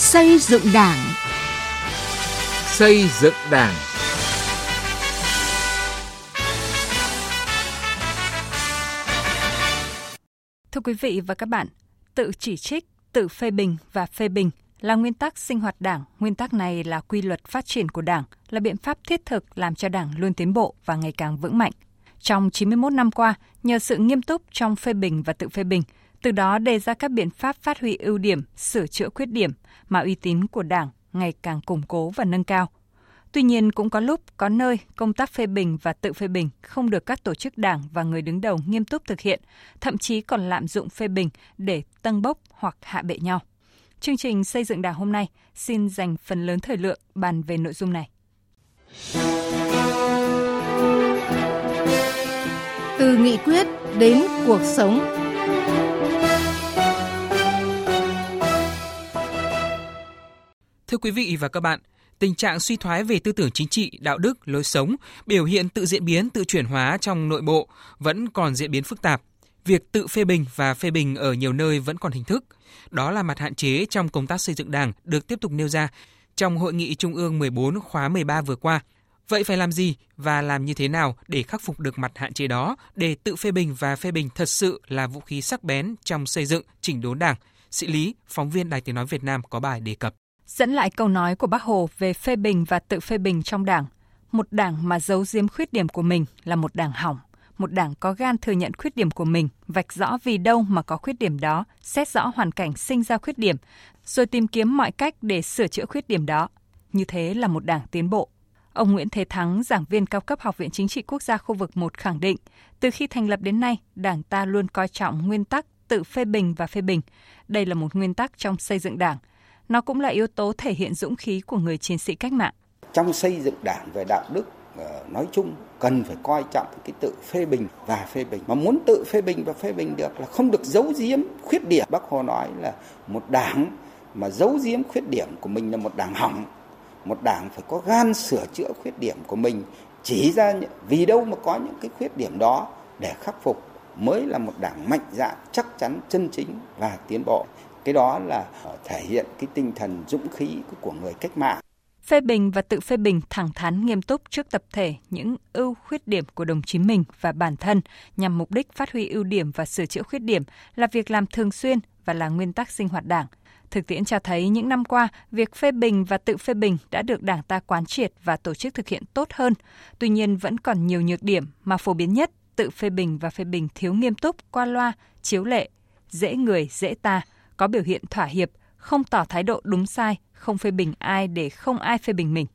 Xây dựng Đảng. Xây dựng Đảng. Thưa quý vị và các bạn, tự chỉ trích, tự phê bình và phê bình là nguyên tắc sinh hoạt Đảng. Nguyên tắc này là quy luật phát triển của Đảng, là biện pháp thiết thực làm cho Đảng luôn tiến bộ và ngày càng vững mạnh. Trong 91 năm qua, nhờ sự nghiêm túc trong phê bình và tự phê bình, từ đó đề ra các biện pháp phát huy ưu điểm, sửa chữa khuyết điểm mà uy tín của Đảng ngày càng củng cố và nâng cao. Tuy nhiên cũng có lúc, có nơi công tác phê bình và tự phê bình không được các tổ chức đảng và người đứng đầu nghiêm túc thực hiện, thậm chí còn lạm dụng phê bình để tăng bốc hoặc hạ bệ nhau. Chương trình xây dựng đảng hôm nay xin dành phần lớn thời lượng bàn về nội dung này. Từ nghị quyết đến cuộc sống. Thưa quý vị và các bạn, tình trạng suy thoái về tư tưởng chính trị, đạo đức, lối sống, biểu hiện tự diễn biến, tự chuyển hóa trong nội bộ vẫn còn diễn biến phức tạp. Việc tự phê bình và phê bình ở nhiều nơi vẫn còn hình thức. Đó là mặt hạn chế trong công tác xây dựng Đảng được tiếp tục nêu ra trong Hội nghị Trung ương 14 khóa 13 vừa qua. Vậy phải làm gì và làm như thế nào để khắc phục được mặt hạn chế đó để tự phê bình và phê bình thật sự là vũ khí sắc bén trong xây dựng chỉnh đốn Đảng? Sĩ Lý, phóng viên Đài Tiếng Nói Việt Nam có bài đề cập. Dẫn lại câu nói của Bác Hồ về phê bình và tự phê bình trong đảng, một đảng mà giấu giếm khuyết điểm của mình là một đảng hỏng, một đảng có gan thừa nhận khuyết điểm của mình, vạch rõ vì đâu mà có khuyết điểm đó, xét rõ hoàn cảnh sinh ra khuyết điểm, rồi tìm kiếm mọi cách để sửa chữa khuyết điểm đó. Như thế là một đảng tiến bộ. Ông Nguyễn Thế Thắng, giảng viên cao cấp Học viện Chính trị Quốc gia khu vực 1 khẳng định, từ khi thành lập đến nay, Đảng ta luôn coi trọng nguyên tắc tự phê bình và phê bình. Đây là một nguyên tắc trong xây dựng Đảng. Nó cũng là yếu tố thể hiện dũng khí của người chiến sĩ cách mạng. Trong xây dựng Đảng về đạo đức ờ, nói chung, cần phải coi trọng cái tự phê bình và phê bình. Mà muốn tự phê bình và phê bình được là không được giấu giếm khuyết điểm. Bác hồ nói là một đảng mà giấu giếm khuyết điểm của mình là một đảng hỏng. Một đảng phải có gan sửa chữa khuyết điểm của mình, chỉ ra vì đâu mà có những cái khuyết điểm đó để khắc phục, mới là một đảng mạnh dạn, chắc chắn, chân chính và tiến bộ cái đó là ờ, thể hiện cái tinh thần dũng khí của người cách mạng. Phê bình và tự phê bình thẳng thắn nghiêm túc trước tập thể những ưu khuyết điểm của đồng chí mình và bản thân nhằm mục đích phát huy ưu điểm và sửa chữa khuyết điểm là việc làm thường xuyên và là nguyên tắc sinh hoạt đảng. Thực tiễn cho thấy những năm qua, việc phê bình và tự phê bình đã được Đảng ta quán triệt và tổ chức thực hiện tốt hơn. Tuy nhiên vẫn còn nhiều nhược điểm mà phổ biến nhất, tự phê bình và phê bình thiếu nghiêm túc, qua loa, chiếu lệ, dễ người, dễ ta, có biểu hiện thỏa hiệp, không tỏ thái độ đúng sai, không phê bình ai để không ai phê bình mình.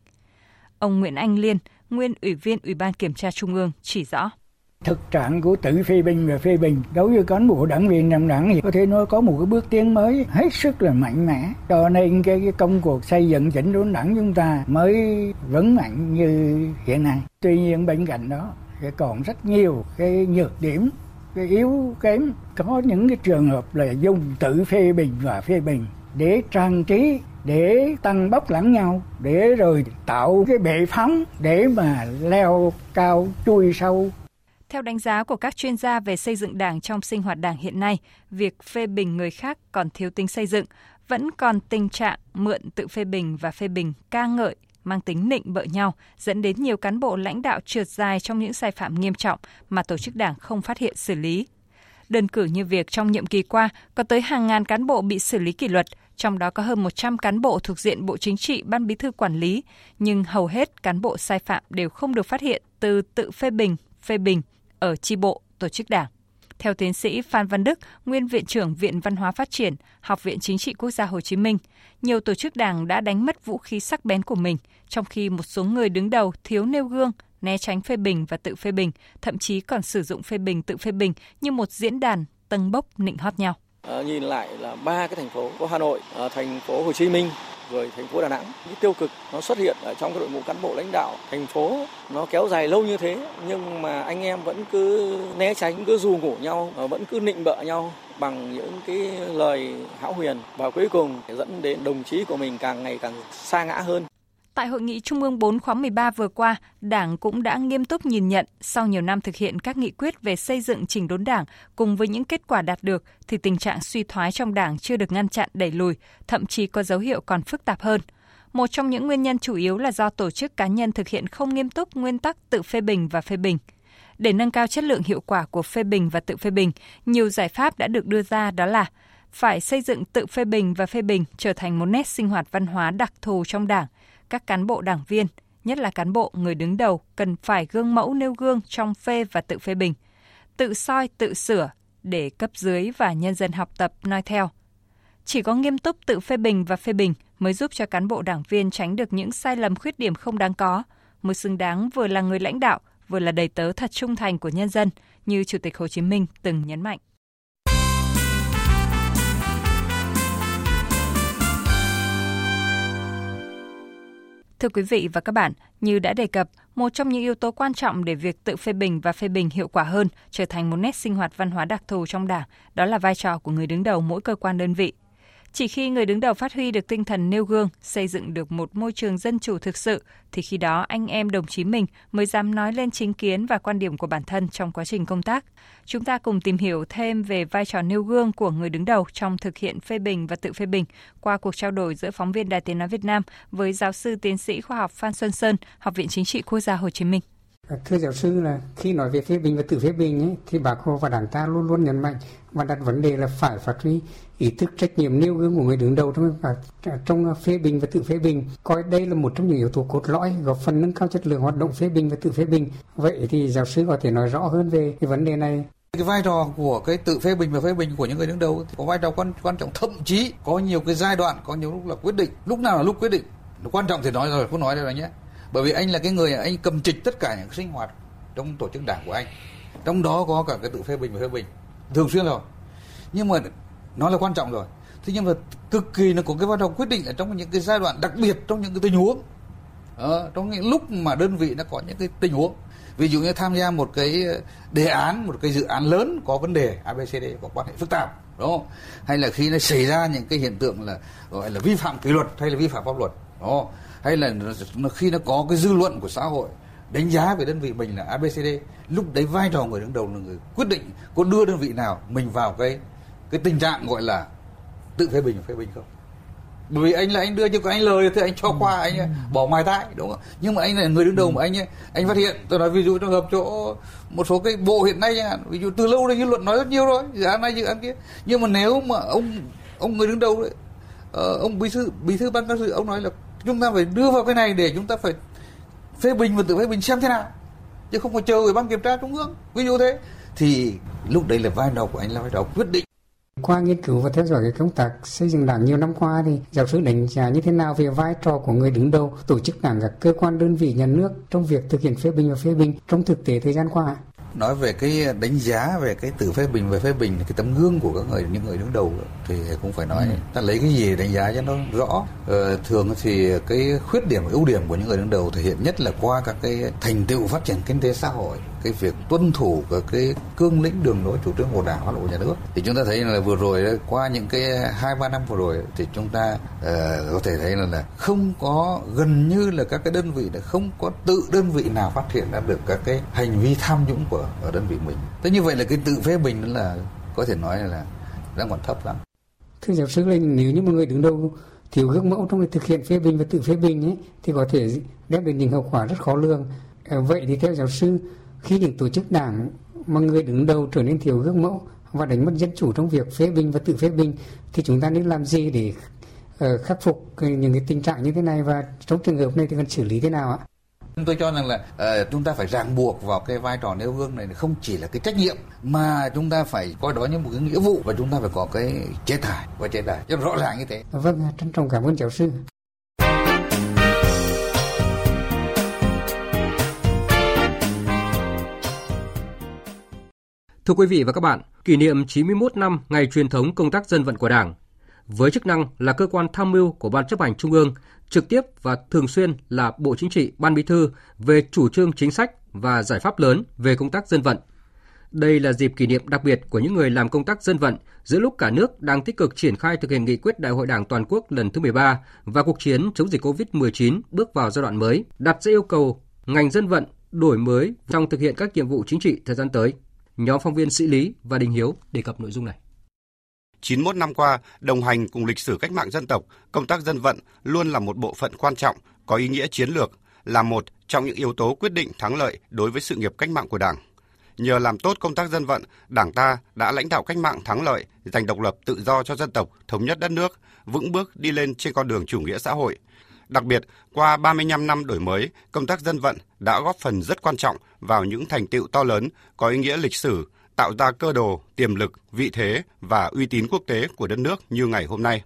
Ông Nguyễn Anh Liên, nguyên Ủy viên Ủy ban Kiểm tra Trung ương chỉ rõ. Thực trạng của tự phê bình và phê bình đối với cán bộ đảng viên trong đảng thì có thể nói có một cái bước tiến mới hết sức là mạnh mẽ. Cho nên cái, cái công cuộc xây dựng chỉnh đốn đảng chúng ta mới vững mạnh như hiện nay. Tuy nhiên bên cạnh đó thì còn rất nhiều cái nhược điểm cái yếu kém có những cái trường hợp là dùng tự phê bình và phê bình để trang trí để tăng bốc lẫn nhau để rồi tạo cái bệ phóng để mà leo cao chui sâu. Theo đánh giá của các chuyên gia về xây dựng đảng trong sinh hoạt đảng hiện nay, việc phê bình người khác còn thiếu tính xây dựng, vẫn còn tình trạng mượn tự phê bình và phê bình ca ngợi mang tính nịnh bợ nhau, dẫn đến nhiều cán bộ lãnh đạo trượt dài trong những sai phạm nghiêm trọng mà tổ chức đảng không phát hiện xử lý. Đơn cử như việc trong nhiệm kỳ qua có tới hàng ngàn cán bộ bị xử lý kỷ luật, trong đó có hơn 100 cán bộ thuộc diện Bộ Chính trị Ban Bí thư quản lý, nhưng hầu hết cán bộ sai phạm đều không được phát hiện từ tự phê bình, phê bình ở chi bộ, tổ chức đảng. Theo tiến sĩ Phan Văn Đức, nguyên viện trưởng Viện Văn hóa Phát triển, Học viện Chính trị Quốc gia Hồ Chí Minh, nhiều tổ chức đảng đã đánh mất vũ khí sắc bén của mình, trong khi một số người đứng đầu thiếu nêu gương, né tránh phê bình và tự phê bình, thậm chí còn sử dụng phê bình tự phê bình như một diễn đàn tầng bốc nịnh hót nhau. À, nhìn lại là ba cái thành phố có Hà Nội, à, thành phố Hồ Chí Minh người thành phố Đà Nẵng. Những tiêu cực nó xuất hiện ở trong cái đội ngũ cán bộ lãnh đạo thành phố nó kéo dài lâu như thế, nhưng mà anh em vẫn cứ né tránh, cứ dù ngủ nhau vẫn cứ nịnh bợ nhau bằng những cái lời hão huyền và cuối cùng, dẫn đến đồng chí của mình càng ngày càng xa ngã hơn. Tại hội nghị Trung ương 4 khóa 13 vừa qua, Đảng cũng đã nghiêm túc nhìn nhận sau nhiều năm thực hiện các nghị quyết về xây dựng chỉnh đốn Đảng cùng với những kết quả đạt được thì tình trạng suy thoái trong Đảng chưa được ngăn chặn đẩy lùi, thậm chí có dấu hiệu còn phức tạp hơn. Một trong những nguyên nhân chủ yếu là do tổ chức cá nhân thực hiện không nghiêm túc nguyên tắc tự phê bình và phê bình. Để nâng cao chất lượng hiệu quả của phê bình và tự phê bình, nhiều giải pháp đã được đưa ra đó là phải xây dựng tự phê bình và phê bình trở thành một nét sinh hoạt văn hóa đặc thù trong Đảng. Các cán bộ đảng viên, nhất là cán bộ người đứng đầu cần phải gương mẫu nêu gương trong phê và tự phê bình, tự soi tự sửa để cấp dưới và nhân dân học tập noi theo. Chỉ có nghiêm túc tự phê bình và phê bình mới giúp cho cán bộ đảng viên tránh được những sai lầm khuyết điểm không đáng có, mới xứng đáng vừa là người lãnh đạo, vừa là đầy tớ thật trung thành của nhân dân, như Chủ tịch Hồ Chí Minh từng nhấn mạnh. Thưa quý vị và các bạn, như đã đề cập, một trong những yếu tố quan trọng để việc tự phê bình và phê bình hiệu quả hơn trở thành một nét sinh hoạt văn hóa đặc thù trong Đảng, đó là vai trò của người đứng đầu mỗi cơ quan đơn vị. Chỉ khi người đứng đầu phát huy được tinh thần nêu gương, xây dựng được một môi trường dân chủ thực sự, thì khi đó anh em đồng chí mình mới dám nói lên chính kiến và quan điểm của bản thân trong quá trình công tác. Chúng ta cùng tìm hiểu thêm về vai trò nêu gương của người đứng đầu trong thực hiện phê bình và tự phê bình qua cuộc trao đổi giữa phóng viên Đài Tiếng Nói Việt Nam với giáo sư tiến sĩ khoa học Phan Xuân Sơn, Học viện Chính trị Quốc gia Hồ Chí Minh. À, thưa giáo sư là khi nói về phê bình và tự phê bình ấy, thì bác Hồ và Đảng ta luôn luôn nhấn mạnh và đặt vấn đề là phải phát huy ý thức trách nhiệm nêu gương của người đứng đầu trong trong à, phê bình và tự phê bình. Coi đây là một trong những yếu tố cốt lõi góp phần nâng cao chất lượng hoạt động phê bình và tự phê bình. Vậy thì giáo sư có thể nói rõ hơn về cái vấn đề này. Cái vai trò của cái tự phê bình và phê bình của những người đứng đầu thì có vai trò quan quan trọng. Thậm chí có nhiều cái giai đoạn có nhiều lúc là quyết định. Lúc nào là lúc quyết định? Quan trọng thì nói rồi không nói rồi nhé bởi vì anh là cái người anh cầm trịch tất cả những sinh hoạt trong tổ chức đảng của anh. Trong đó có cả cái tự phê bình và phê bình. Thường xuyên rồi. Nhưng mà nó là quan trọng rồi. Thế nhưng mà cực kỳ nó có cái vai trò quyết định ở trong những cái giai đoạn đặc biệt trong những cái tình huống. Ờ, trong những lúc mà đơn vị nó có những cái tình huống. Ví dụ như tham gia một cái đề án một cái dự án lớn có vấn đề abcd có quan hệ phức tạp đúng không? Hay là khi nó xảy ra những cái hiện tượng là gọi là vi phạm kỷ luật hay là vi phạm pháp luật đúng không? Hay là nó, khi nó có cái dư luận của xã hội đánh giá về đơn vị mình là abcd lúc đấy vai trò người đứng đầu là người quyết định có đưa đơn vị nào mình vào cái cái tình trạng gọi là tự phê bình phê bình không? Bởi vì anh là anh đưa cho anh lời thì anh cho qua anh bỏ ngoài tai đúng không? Nhưng mà anh là người đứng đầu mà anh anh phát hiện tôi nói ví dụ trong hợp chỗ một số cái bộ hiện nay ví dụ từ lâu đây dư luận nói rất nhiều rồi dự án này dự án kia. Nhưng mà nếu mà ông ông người đứng đầu đấy ờ, ông bí thư bí thư ban cán sự ông nói là chúng ta phải đưa vào cái này để chúng ta phải phê bình và tự phê bình xem thế nào. Chứ không phải chờ ủy ban kiểm tra trung ương, ví dụ thế. Thì lúc đấy là vai trò của anh là vai trò quyết định. Qua nghiên cứu và theo dõi cái công tác xây dựng đảng nhiều năm qua thì giáo sư đánh giá như thế nào về vai trò của người đứng đầu, tổ chức đảng các cơ quan đơn vị nhà nước trong việc thực hiện phê bình và phê bình trong thực tế thời gian qua? Nói về cái đánh giá về cái tự phê bình và phê bình cái tấm gương của các người những người đứng đầu thì cũng phải nói ừ. ta lấy cái gì đánh giá cho nó rõ ờ, thường thì cái khuyết điểm ưu điểm của những người đứng đầu thể hiện nhất là qua các cái thành tựu phát triển kinh tế xã hội cái việc tuân thủ các cái cương lĩnh đường lối chủ trương của đảng pháp luật của nhà nước. Thì chúng ta thấy là vừa rồi qua những cái hai ba năm vừa rồi thì chúng ta uh, có thể thấy là, là không có gần như là các cái đơn vị là không có tự đơn vị nào phát hiện ra được các cái hành vi tham nhũng của ở đơn vị mình. Thế như vậy là cái tự phê bình là có thể nói là đang còn thấp lắm. Thưa giáo sư linh nếu như một người đứng đầu thiếu gương mẫu trong việc thực hiện phê bình và tự phê bình ấy, thì có thể đem đến những hậu quả rất khó lường. Ờ, vậy thì theo giáo sư khi những tổ chức đảng mà người đứng đầu trở nên thiếu gương mẫu và đánh mất dân chủ trong việc phê bình và tự phê bình thì chúng ta nên làm gì để uh, khắc phục những cái tình trạng như thế này và trong trường hợp này thì cần xử lý thế nào ạ? Tôi cho rằng là uh, chúng ta phải ràng buộc vào cái vai trò nêu gương này không chỉ là cái trách nhiệm mà chúng ta phải coi đó như một cái nghĩa vụ và chúng ta phải có cái chế tài và chế tài cho rõ ràng như thế. Vâng, trân trọng cảm ơn giáo sư. Thưa quý vị và các bạn, kỷ niệm 91 năm ngày truyền thống công tác dân vận của Đảng, với chức năng là cơ quan tham mưu của Ban chấp hành Trung ương, trực tiếp và thường xuyên là Bộ Chính trị, Ban Bí thư về chủ trương chính sách và giải pháp lớn về công tác dân vận. Đây là dịp kỷ niệm đặc biệt của những người làm công tác dân vận giữa lúc cả nước đang tích cực triển khai thực hiện nghị quyết Đại hội Đảng toàn quốc lần thứ 13 và cuộc chiến chống dịch COVID-19 bước vào giai đoạn mới, đặt ra yêu cầu ngành dân vận đổi mới trong thực hiện các nhiệm vụ chính trị thời gian tới. Nhóm phóng viên Sĩ Lý và Đình Hiếu đề cập nội dung này. 91 năm qua, đồng hành cùng lịch sử cách mạng dân tộc, công tác dân vận luôn là một bộ phận quan trọng, có ý nghĩa chiến lược, là một trong những yếu tố quyết định thắng lợi đối với sự nghiệp cách mạng của Đảng. Nhờ làm tốt công tác dân vận, Đảng ta đã lãnh đạo cách mạng thắng lợi, giành độc lập tự do cho dân tộc, thống nhất đất nước, vững bước đi lên trên con đường chủ nghĩa xã hội. Đặc biệt, qua 35 năm đổi mới, công tác dân vận đã góp phần rất quan trọng vào những thành tựu to lớn có ý nghĩa lịch sử, tạo ra cơ đồ, tiềm lực, vị thế và uy tín quốc tế của đất nước như ngày hôm nay.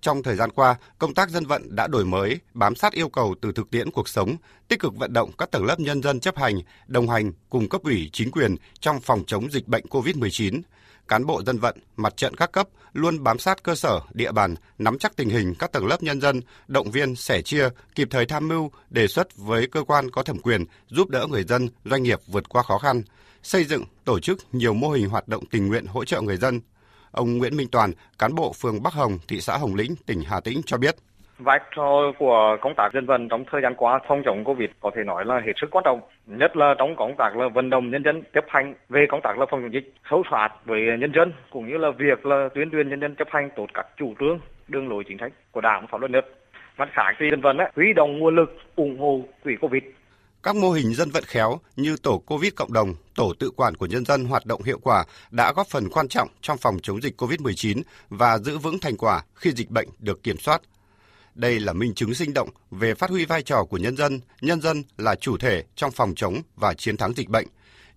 Trong thời gian qua, công tác dân vận đã đổi mới, bám sát yêu cầu từ thực tiễn cuộc sống, tích cực vận động các tầng lớp nhân dân chấp hành, đồng hành cùng cấp ủy chính quyền trong phòng chống dịch bệnh COVID-19. Cán bộ dân vận, mặt trận các cấp luôn bám sát cơ sở, địa bàn, nắm chắc tình hình các tầng lớp nhân dân, động viên, sẻ chia, kịp thời tham mưu, đề xuất với cơ quan có thẩm quyền giúp đỡ người dân, doanh nghiệp vượt qua khó khăn, xây dựng, tổ chức nhiều mô hình hoạt động tình nguyện hỗ trợ người dân, Ông Nguyễn Minh Toàn, cán bộ phường Bắc Hồng, thị xã Hồng Lĩnh, tỉnh Hà Tĩnh cho biết. Vai trò của công tác dân vận trong thời gian qua phòng chống Covid có thể nói là hết sức quan trọng, nhất là trong công tác là vận động nhân dân chấp hành về công tác là phòng chống dịch, sâu sát với nhân dân cũng như là việc là tuyên truyền nhân dân chấp hành tốt các chủ trương, đường lối chính sách của Đảng pháp luật nước. Mặt khác thì dân vận ấy, huy động nguồn lực ủng hộ quỹ Covid các mô hình dân vận khéo như tổ COVID cộng đồng, tổ tự quản của nhân dân hoạt động hiệu quả đã góp phần quan trọng trong phòng chống dịch COVID-19 và giữ vững thành quả khi dịch bệnh được kiểm soát. Đây là minh chứng sinh động về phát huy vai trò của nhân dân, nhân dân là chủ thể trong phòng chống và chiến thắng dịch bệnh.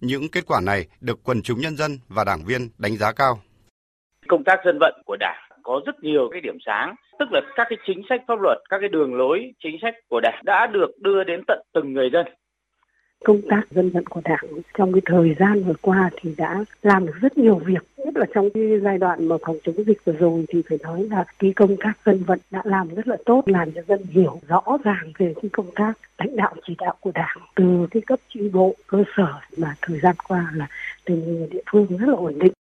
Những kết quả này được quần chúng nhân dân và đảng viên đánh giá cao. Công tác dân vận của Đảng có rất nhiều cái điểm sáng, tức là các cái chính sách pháp luật, các cái đường lối chính sách của Đảng đã được đưa đến tận từng người dân công tác dân vận của đảng trong cái thời gian vừa qua thì đã làm được rất nhiều việc. Nhất là trong cái giai đoạn mà phòng chống dịch vừa rồi thì phải nói là cái công tác dân vận đã làm rất là tốt, làm cho dân hiểu rõ ràng về cái công tác lãnh đạo chỉ đạo của đảng từ cái cấp chi bộ, cơ sở mà thời gian qua là từ địa phương rất là ổn định.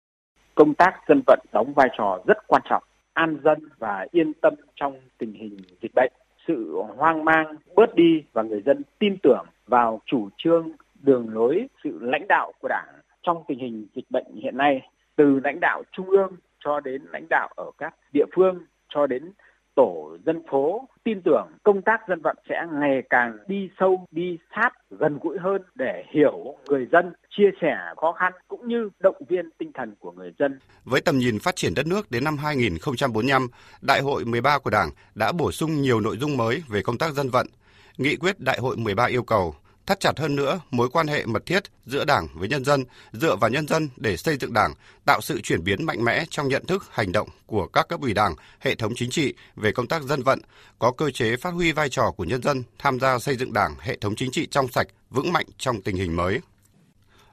Công tác dân vận đóng vai trò rất quan trọng, an dân và yên tâm trong tình hình dịch bệnh. Sự hoang mang, bớt đi và người dân tin tưởng vào chủ trương đường lối sự lãnh đạo của đảng trong tình hình dịch bệnh hiện nay từ lãnh đạo trung ương cho đến lãnh đạo ở các địa phương cho đến tổ dân phố tin tưởng công tác dân vận sẽ ngày càng đi sâu đi sát gần gũi hơn để hiểu người dân chia sẻ khó khăn cũng như động viên tinh thần của người dân. Với tầm nhìn phát triển đất nước đến năm 2045, Đại hội 13 của Đảng đã bổ sung nhiều nội dung mới về công tác dân vận. Nghị quyết Đại hội 13 yêu cầu thắt chặt hơn nữa mối quan hệ mật thiết giữa Đảng với nhân dân, dựa vào nhân dân để xây dựng Đảng, tạo sự chuyển biến mạnh mẽ trong nhận thức, hành động của các cấp ủy Đảng, hệ thống chính trị về công tác dân vận, có cơ chế phát huy vai trò của nhân dân tham gia xây dựng Đảng, hệ thống chính trị trong sạch, vững mạnh trong tình hình mới.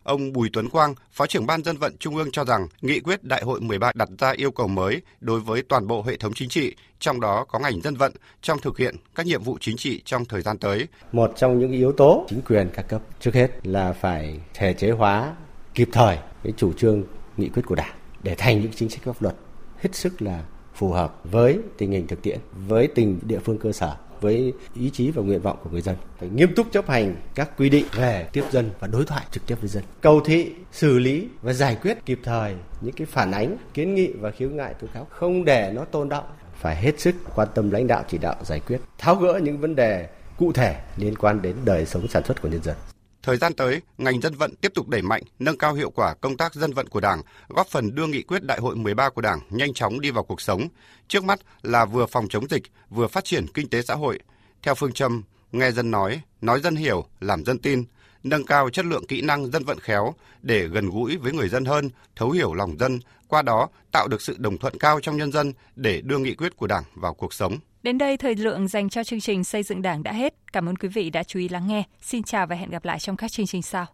Ông Bùi Tuấn Quang, Phó trưởng Ban Dân vận Trung ương cho rằng nghị quyết Đại hội 13 đặt ra yêu cầu mới đối với toàn bộ hệ thống chính trị, trong đó có ngành dân vận trong thực hiện các nhiệm vụ chính trị trong thời gian tới. Một trong những yếu tố chính quyền các cấp trước hết là phải thể chế hóa kịp thời cái chủ trương nghị quyết của Đảng để thành những chính sách pháp luật hết sức là phù hợp với tình hình thực tiễn, với tình địa phương cơ sở với ý chí và nguyện vọng của người dân. Phải nghiêm túc chấp hành các quy định về tiếp dân và đối thoại trực tiếp với dân. Cầu thị, xử lý và giải quyết kịp thời những cái phản ánh, kiến nghị và khiếu nại tố cáo không để nó tồn động phải hết sức quan tâm lãnh đạo chỉ đạo giải quyết, tháo gỡ những vấn đề cụ thể liên quan đến đời sống sản xuất của nhân dân. Thời gian tới, ngành dân vận tiếp tục đẩy mạnh, nâng cao hiệu quả công tác dân vận của Đảng, góp phần đưa nghị quyết Đại hội 13 của Đảng nhanh chóng đi vào cuộc sống. Trước mắt là vừa phòng chống dịch, vừa phát triển kinh tế xã hội. Theo phương châm nghe dân nói, nói dân hiểu, làm dân tin, nâng cao chất lượng kỹ năng dân vận khéo để gần gũi với người dân hơn, thấu hiểu lòng dân, qua đó tạo được sự đồng thuận cao trong nhân dân để đưa nghị quyết của Đảng vào cuộc sống. Đến đây thời lượng dành cho chương trình xây dựng Đảng đã hết. Cảm ơn quý vị đã chú ý lắng nghe. Xin chào và hẹn gặp lại trong các chương trình sau.